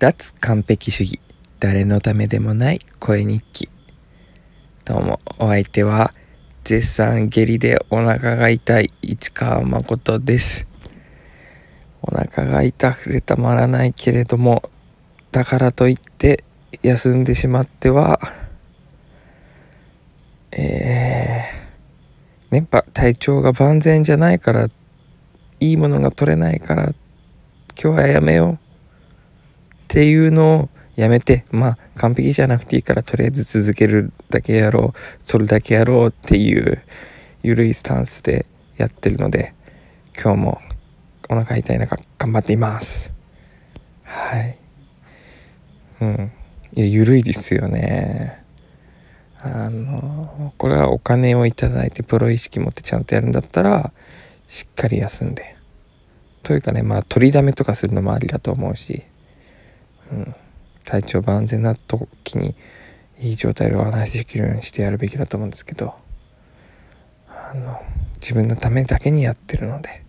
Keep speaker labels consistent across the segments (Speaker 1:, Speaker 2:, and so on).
Speaker 1: 脱完璧主義。誰のためでもない声日記。どうもお相手は絶賛下痢でお腹が痛い市川誠です。お腹が痛くてたまらないけれどもだからといって休んでしまってはえー、ねぱ体調が万全じゃないからいいものが取れないから今日はやめよう。っていうのをやめてまあ完璧じゃなくていいからとりあえず続けるだけやろうそれだけやろうっていう緩いスタンスでやってるので今日もお腹痛い中頑張っています。はい。うん。いや緩いですよね。あのこれはお金をいただいてプロ意識持ってちゃんとやるんだったらしっかり休んで。というかねまあ取りだめとかするのもありだと思うし。うん、体調万全な時にいい状態でお話しできるようにしてやるべきだと思うんですけどあの自分のためだけにやってるので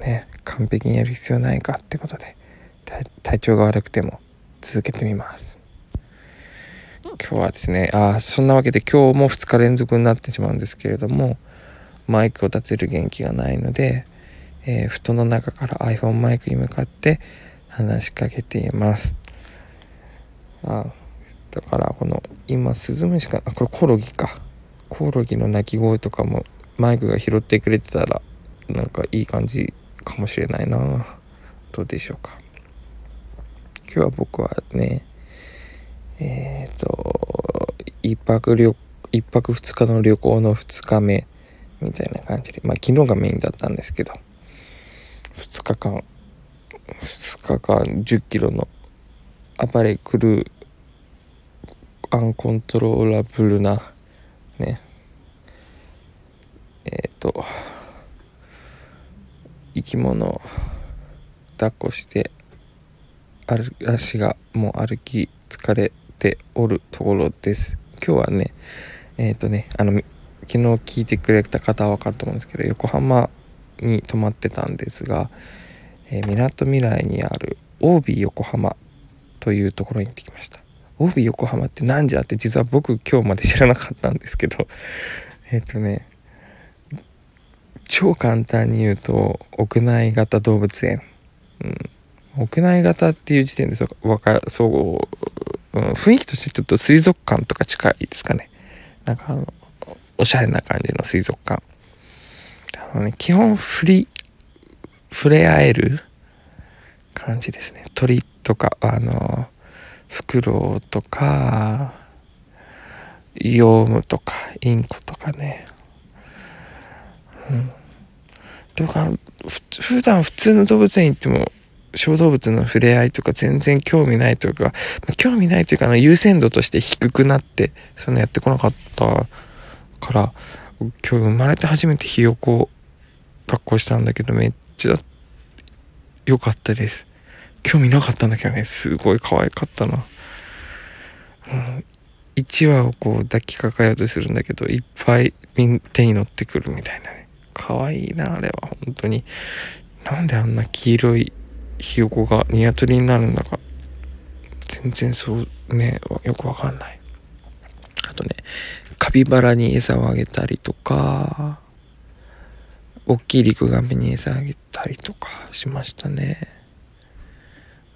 Speaker 1: ね完璧にやる必要ないかってことで体調が悪くても続けてみます。今日はですねあそんなわけで今日も2日連続になってしまうんですけれどもマイクを立てる元気がないので、えー、布団の中から iPhone マイクに向かって話しかけています。あだからこの今スズムシかあこれコオロギか。コオロギの鳴き声とかもマイクが拾ってくれてたらなんかいい感じかもしれないな。どうでしょうか。今日は僕はねえっ、ー、と一泊旅一泊二日の旅行の2日目みたいな感じでまあ昨日がメインだったんですけど2日間2日間10キロの暴れ狂うアンコントローラブルなね。えっ、ー、と生き物を抱っこして足がもう歩き疲れておるところです。今日はねえっ、ー、とねあの昨日聞いてくれた方は分かると思うんですけど横浜に泊まってたんですがえみなとみらいにある OB 横浜というところに行ってきました。OB 横浜って何じゃって実は僕今日まで知らなかったんですけど。えっとね超簡単に言うと屋内型動物園、うん、屋内型っていう時点でそうかそう、うん、雰囲気としてちょっと水族館とか近いですかね。なんかあのおしゃれな感じの水族館。あの、ね、基本フリ触れ合える感じですね。鳥とかあのフクロウとかヨウムとかインコとかね。うん。とか普段普通の動物園行っても小動物の触れ合いとか全然興味ないというか、興味ないというか優先度として低くなってそのやってこなかったから今日生まれて初めてひよこ抱っこしたんだけどめっちゃ良かったです。興味なかったんだけどね、すごい可愛かったな。うん、1羽をこう抱きかかえようとするんだけど、いっぱい手に乗ってくるみたいなね。可愛いな、あれは。本当に。なんであんな黄色いひよこがニワトリになるんだか。全然そうね、よくわかんない。あとね、カピバラに餌をあげたりとか、大きいリクガメに餌あげたりとかしましたね。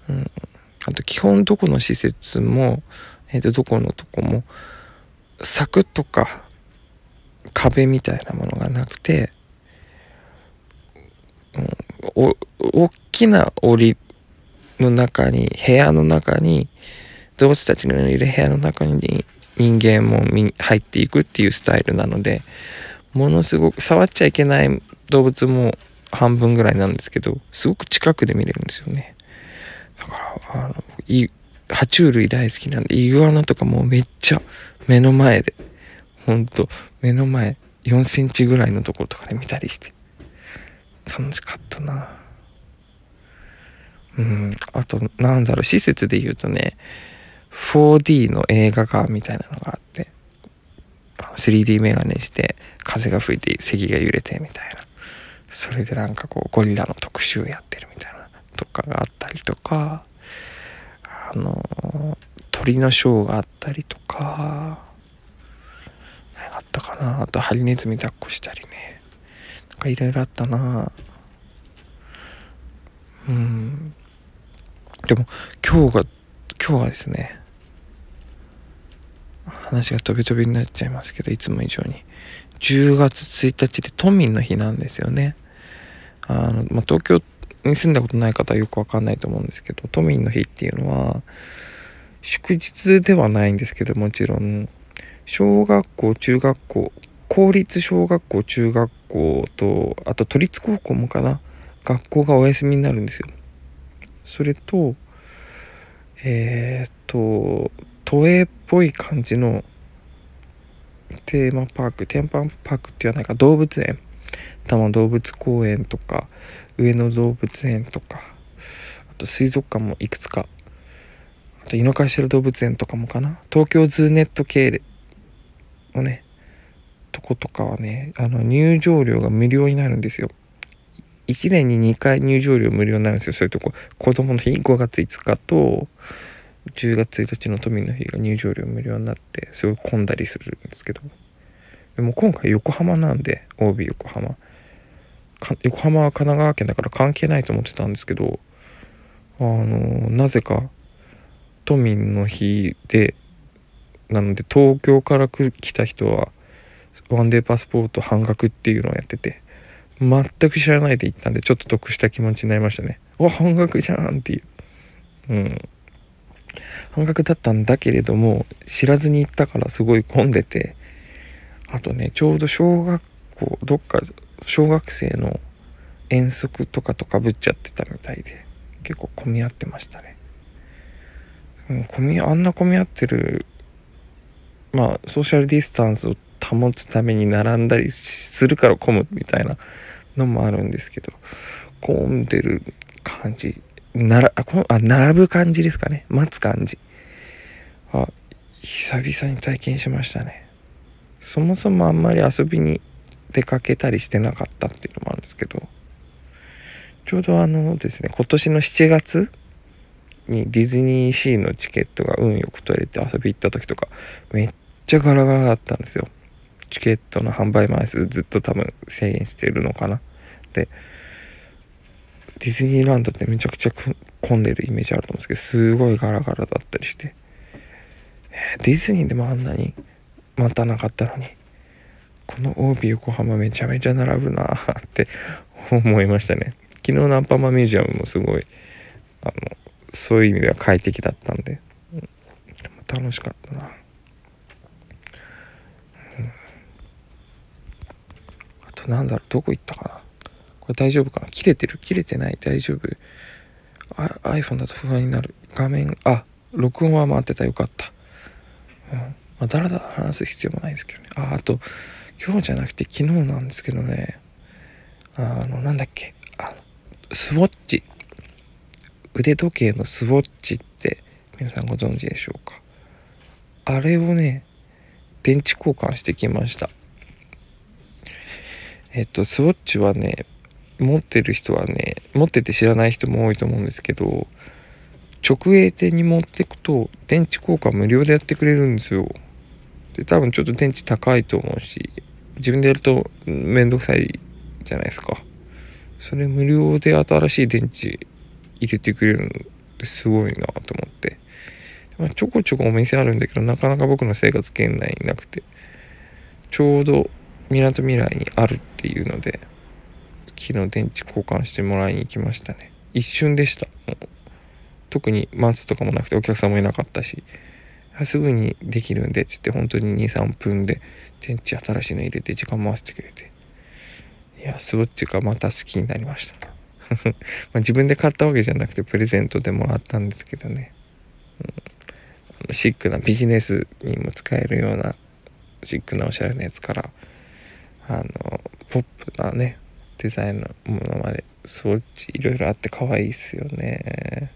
Speaker 1: うん。あと基本どこの施設も、えっ、ー、と、どこのとこも、柵とか壁みたいなものがなくて、うん、お大きな檻の中に、部屋の中に、動物たちのいる部屋の中に人間も入っていくっていうスタイルなので、ものすごく触っちゃいけない動物も半分ぐらいなんですけど、すごく近くで見れるんですよね。だから、あの、い、爬虫類大好きなんで、イグアナとかもうめっちゃ目の前で、ほんと、目の前4センチぐらいのところとかで見たりして、楽しかったなうん、あと、なんだろう、施設で言うとね、4D の映画館みたいなのがあって、3D メガネして風が吹いて席が揺れてみたいなそれでなんかこうゴリラの特集やってるみたいなとかがあったりとかあの鳥のショーがあったりとかあったかな。あとハリネズミ抱っこしたりね。なんかいろいろあったな。うん。でも今日が今日はですね話が飛び飛びになっちゃいますけどいつも以上に。10月1日で都民の日なんですよね。あの、まあ、東京に住んだことない方はよくわかんないと思うんですけど都民の日っていうのは祝日ではないんですけどもちろん小学校中学校公立小学校中学校とあと都立高校もかな学校がお休みになるんですよ。それとえー、っと都営っぽい感じのテーマパークテーマパークって言わないか動物園。多摩動物公園とか上野動物園とかあと水族館もいくつか。あと井の頭動物園とかもかな。東京ズーネット系のねとことかはねあの入場料が無料になるんですよ。1年に2回入場料無料になるんですよ。そういうとこ。子供の日5月5日と10月1日の都民の日が入場料無料になってすごい混んだりするんですけど。でも今回横浜なんで OB 横浜。横浜は神奈川県だから関係ないと思ってたんですけどあのなぜか都民の日でなので東京から来た人はワンデーパスポート半額っていうのをやってて全く知らないで行ったんでちょっと得した気持ちになりましたね。わ半額じゃんっていう。うん。半額だったんだけれども知らずに行ったからすごい混んでてあとねちょうど小学校どっか小学生の遠足とかとかぶっちゃってたみたいで結構混み合ってましたね、混みあんな混み合ってるまあソーシャルディスタンスを保つために並んだりするから混むみたいなのもあるんですけど混んでる感じならあこあ並ぶ感じですかね。待つ感じ。あ久々に体験しましたね。そもそもあんまり遊びに出かけたりしてなかったっていうのもあるんですけどちょうどあのですね今年の7月にディズニーシーのチケットが運よく取れて遊び行った時とかめっちゃガラガラだったんですよ。チケットの販売枚数ずっと多分制限してるのかな。でディズニーランドってめちゃくちゃ混んでるイメージあると思うんですけどすごいガラガラだったりして、えー、ディズニーでもあんなに待たなかったのにこの OB 横浜めちゃめちゃ並ぶなって思いましたね。昨日のアンパンマンミュージアムもすごいあのそういう意味では快適だったんで、楽しかったな、うん、あとなんだろうどこ行ったかな。これ大丈夫かな。切れてる？切れてない？大丈夫？iPhone だと不安になる。画面あ録音は回ってた。よかった、うん。まあ、だらだら話す必要もないですけどね。ああと今日じゃなくて昨日なんですけどね。あのなんだっけ。あのスウォッチ。腕時計のスウォッチって皆さんご存知でしょうか。あれをね電池交換してきました。えっとスウォッチはね持ってる人はね持ってて知らない人も多いと思うんですけど直営店に持ってくと電池交換無料でやってくれるんですよ。で多分ちょっと電池高いと思うし自分でやるとめんどくさいじゃないですか。それ無料で新しい電池入れてくれるのってすごいなと思って、まあ、ちょこちょこお店あるんだけどなかなか僕の生活圏内になくて。ちょうどみなとみらいにあるっていうので昨日電池交換してもらいに行きましたね。一瞬でした。特に待つとかもなくてお客さんもいなかったし。すぐにできるんでつって本当に23分で電池新しいの入れて時間回してくれて。いやスウォッチがまた好きになりました。ま自分で買ったわけじゃなくてプレゼントでもらったんですけどね、うん、シックなビジネスにも使えるようなシックなおしゃれなやつからあのポップなねデザインのものまでスウォッチいろいろあって可愛いっすよね。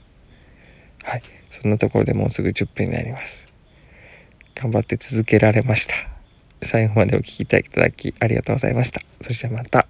Speaker 1: はい。そんなところでもうすぐ10分になります。頑張って続けられました。最後までお聴きいただきありがとうございました。それじゃあまた。